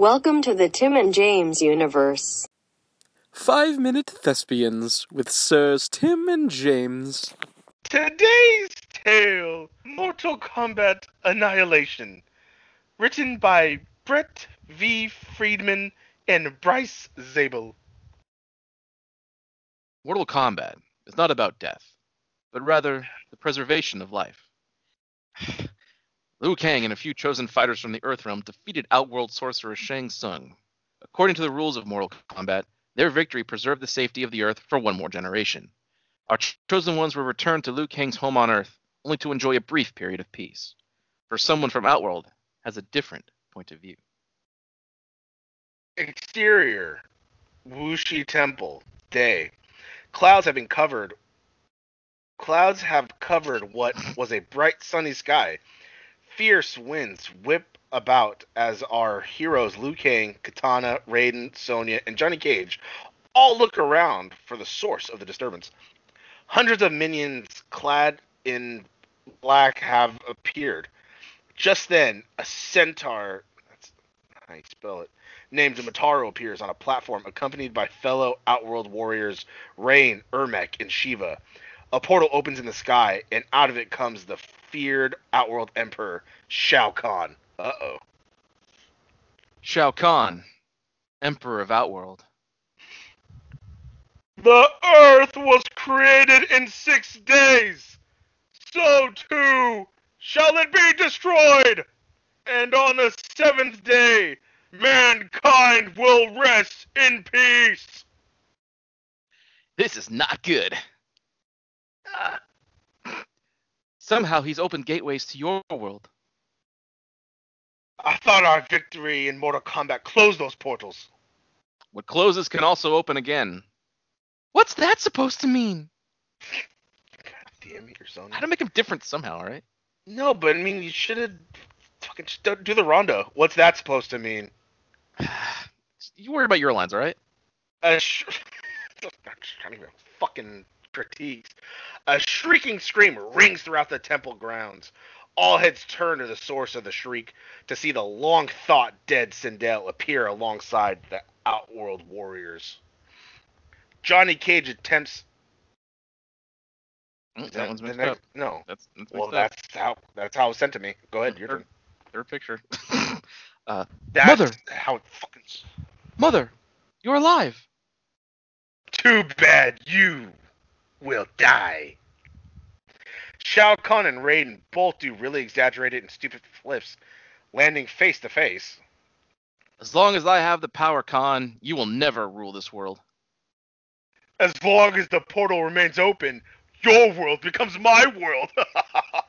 Welcome to the Tim and James universe. Five Minute Thespians with Sirs Tim and James. Today's tale Mortal Kombat Annihilation. Written by Brent V. Friedman and Bryce Zabel. Mortal Kombat is not about death, but rather the preservation of life. Liu Kang and a few chosen fighters from the Earthrealm defeated Outworld sorcerer Shang Tsung. According to the rules of Mortal Kombat, their victory preserved the safety of the Earth for one more generation. Our ch- chosen ones were returned to Liu Kang's home on Earth, only to enjoy a brief period of peace. For someone from Outworld has a different point of view. Exterior Wuxi Temple. Day. Clouds have been covered. Clouds have covered what was a bright sunny sky. Fierce winds whip about as our heroes Liu Kang, Katana, Raiden, Sonya, and Johnny Cage all look around for the source of the disturbance. Hundreds of minions clad in black have appeared. Just then, a centaur, that's how you spell it, named Motaro appears on a platform accompanied by fellow Outworld warriors Rain, Ermac, and Sheeva. A portal opens in the sky, and out of it comes the feared Outworld Emperor, Shao Kahn. Uh oh. Shao Kahn, Emperor of Outworld. The earth was created in six days. So too shall it be destroyed. And on the seventh day, mankind will rest in peace. This is not good. Somehow he's opened gateways to your world. I thought our victory in Mortal Kombat closed those portals. What closes can also open again. What's that supposed to mean? God damn it, your son. I had to make him different somehow, right? No, but I mean, you should have fucking just don't the rondo. What's that supposed to mean? you worry about your lines, all right? Uh, A sh- not even fucking critiques. A shrieking scream rings throughout the temple grounds. All heads turn to the source of the shriek to see the long thought dead Sindel appear alongside the Outworld warriors. Johnny Cage attempts. Mm, Is that one's mixed next- up. No. That's, that's Well, mixed up. that's how that's how it was sent to me. Go ahead, your Third, turn. third picture. That's Mother. how it fucking. Mother, you're alive. Too bad you will die. Shao Kahn and Raiden both do really exaggerated and stupid flips, landing face to face. As long as I have the power, Kahn, you will never rule this world. As long as the portal remains open, your world becomes my world.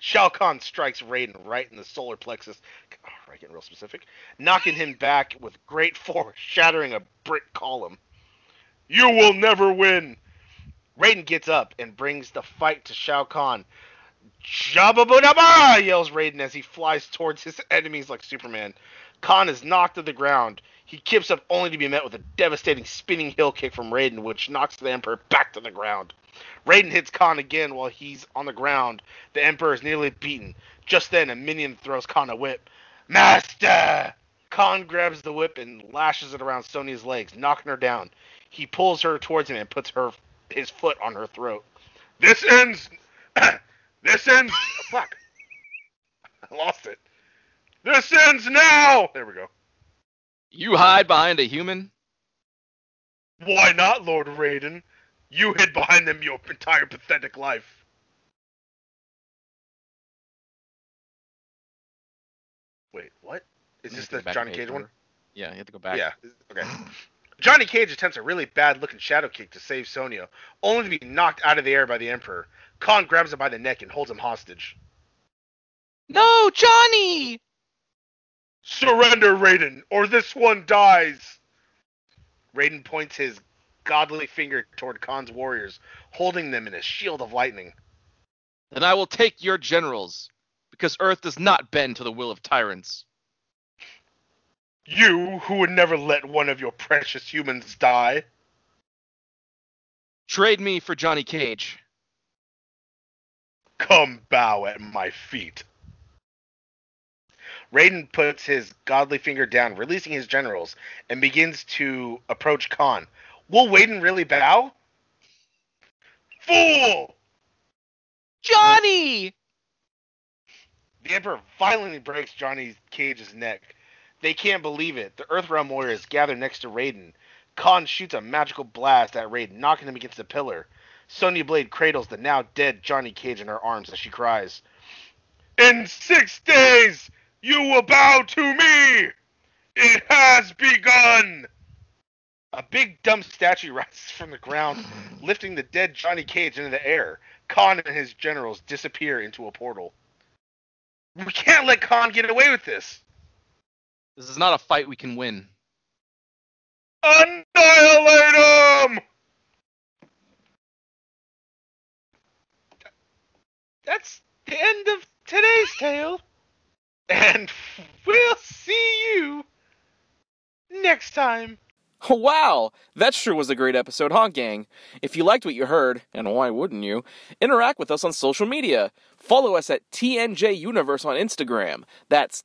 Shao Kahn strikes Raiden right in the solar plexus. Oh, right, getting real specific. Knocking him back with great force, shattering a brick column. You will never win. Raiden gets up and brings the fight to Shao Kahn. Jabba yells Raiden as he flies towards his enemies like Superman. Kahn is knocked to the ground. He kips up only to be met with a devastating spinning heel kick from Raiden, which knocks the Emperor back to the ground. Raiden hits Kahn again while he's on the ground. The Emperor is nearly beaten. Just then, a minion throws Kahn a whip. Master! Kahn grabs the whip and lashes it around Sonya's legs, knocking her down. He pulls her towards him and puts her his foot on her throat. This ends. this ends. Fuck. I lost it. This ends now. There we go. You hide behind a human? Why not, Lord Raiden? You hid behind them your entire pathetic life. Wait, what? Is this have to go the Johnny Cage one? Yeah, you have to go back. Yeah. Okay. Johnny Cage attempts a really bad looking shadow kick to save Sonya, only to be knocked out of the air by the Emperor. Kahn grabs him by the neck and holds him hostage. No, Johnny! Surrender, Raiden, or this one dies. Raiden points his godly finger toward Kahn's warriors, holding them in a shield of lightning. Then I will take your generals, because Earth does not bend to the will of tyrants. You, who would never let one of your precious humans die. Trade me for Johnny Cage. Come bow at my feet. Raiden puts his godly finger down, releasing his generals, and begins to approach Kahn. Will Raiden really bow? Fool! Johnny! The Emperor violently breaks Johnny Cage's neck. They can't believe it. The Earthrealm warriors gather next to Raiden. Kahn shoots a magical blast at Raiden, knocking him against a pillar. Sonya Blade cradles the now dead Johnny Cage in her arms as she cries, In six days, you will bow to me! It has begun! A big dumb statue rises from the ground, lifting the dead Johnny Cage into the air. Kahn and his generals disappear into a portal. We can't let Kahn get away with this. This is not a fight we can win. Annihilate him! That's the end of today's tale. And we'll see you next time. Wow, that sure was a great episode, huh, gang? If you liked what you heard, and why wouldn't you, interact with us on social media. Follow us at TNJ Universe on Instagram. That's